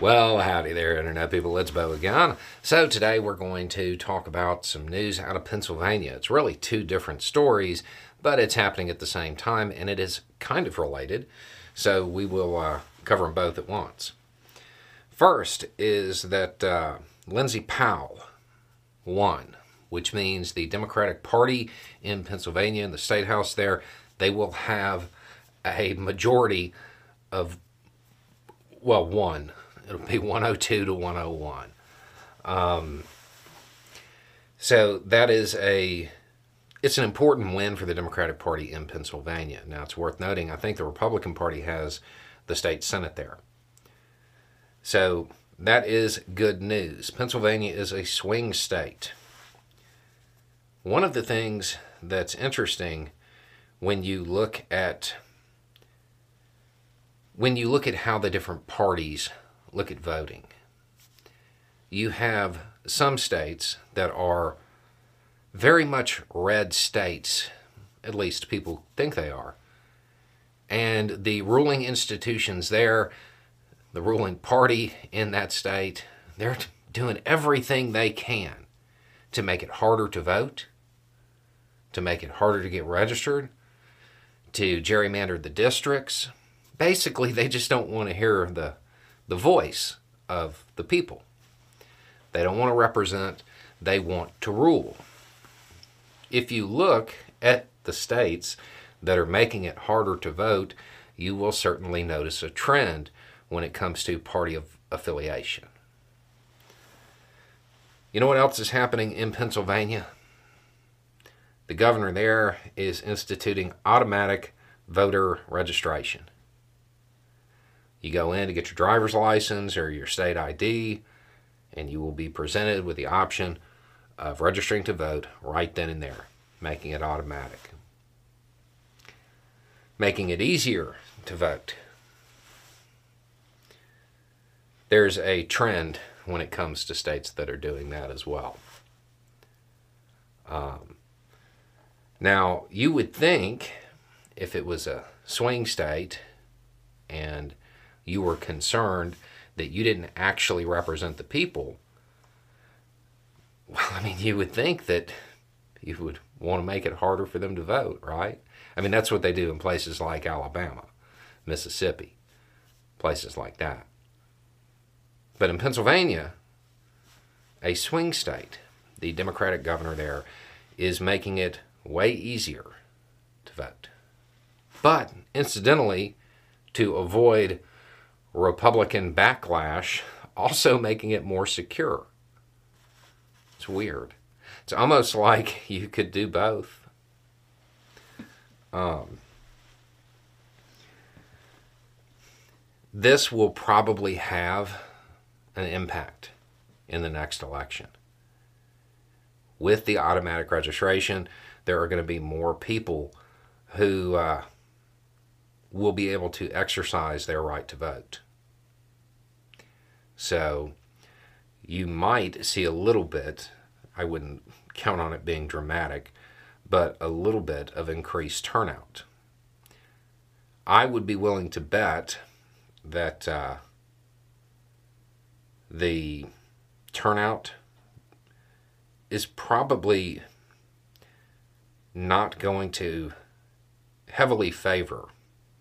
Well, howdy there, Internet people. It's Beau again. So, today we're going to talk about some news out of Pennsylvania. It's really two different stories, but it's happening at the same time and it is kind of related. So, we will uh, cover them both at once. First is that uh, Lindsay Powell won, which means the Democratic Party in Pennsylvania, in the state house there, they will have a majority of, well, one It'll be 102 to 101. Um, so that is a it's an important win for the Democratic Party in Pennsylvania. Now it's worth noting I think the Republican Party has the state senate there. So that is good news. Pennsylvania is a swing state. One of the things that's interesting when you look at when you look at how the different parties look at voting. You have some states that are very much red states, at least people think they are. And the ruling institutions there, the ruling party in that state, they're doing everything they can to make it harder to vote, to make it harder to get registered, to gerrymander the districts. Basically, they just don't want to hear the the voice of the people. They don't want to represent, they want to rule. If you look at the states that are making it harder to vote, you will certainly notice a trend when it comes to party of affiliation. You know what else is happening in Pennsylvania? The governor there is instituting automatic voter registration. You go in to get your driver's license or your state ID, and you will be presented with the option of registering to vote right then and there, making it automatic. Making it easier to vote. There's a trend when it comes to states that are doing that as well. Um, now, you would think if it was a swing state and you were concerned that you didn't actually represent the people, well, I mean, you would think that you would want to make it harder for them to vote, right? I mean, that's what they do in places like Alabama, Mississippi, places like that. But in Pennsylvania, a swing state, the Democratic governor there is making it way easier to vote. But incidentally, to avoid Republican backlash, also making it more secure. It's weird. It's almost like you could do both. Um, this will probably have an impact in the next election. With the automatic registration, there are going to be more people who uh, will be able to exercise their right to vote. So you might see a little bit, I wouldn't count on it being dramatic, but a little bit of increased turnout. I would be willing to bet that uh, the turnout is probably not going to heavily favor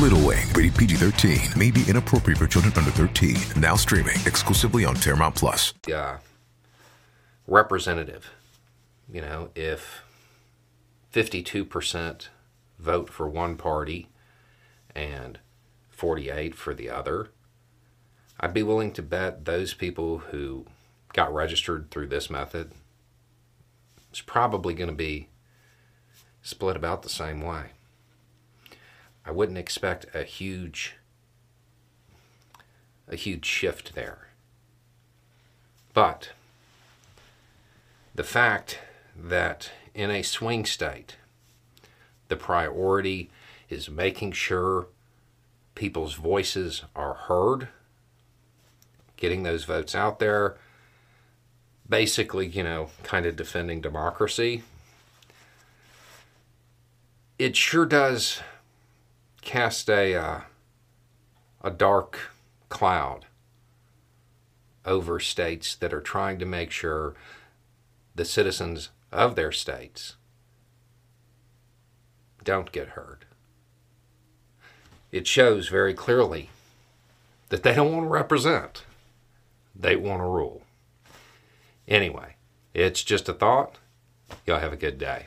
Little Wing, rated PG 13, may be inappropriate for children under 13. Now streaming exclusively on Paramount Plus. Uh, representative. You know, if 52% vote for one party and 48 for the other, I'd be willing to bet those people who got registered through this method is probably going to be split about the same way. I wouldn't expect a huge a huge shift there. But the fact that in a swing state, the priority is making sure people's voices are heard, getting those votes out there, basically, you know, kind of defending democracy. It sure does cast a uh, a dark cloud over states that are trying to make sure the citizens of their states don't get hurt. It shows very clearly that they don't want to represent, they want to rule. Anyway, it's just a thought. Y'all have a good day.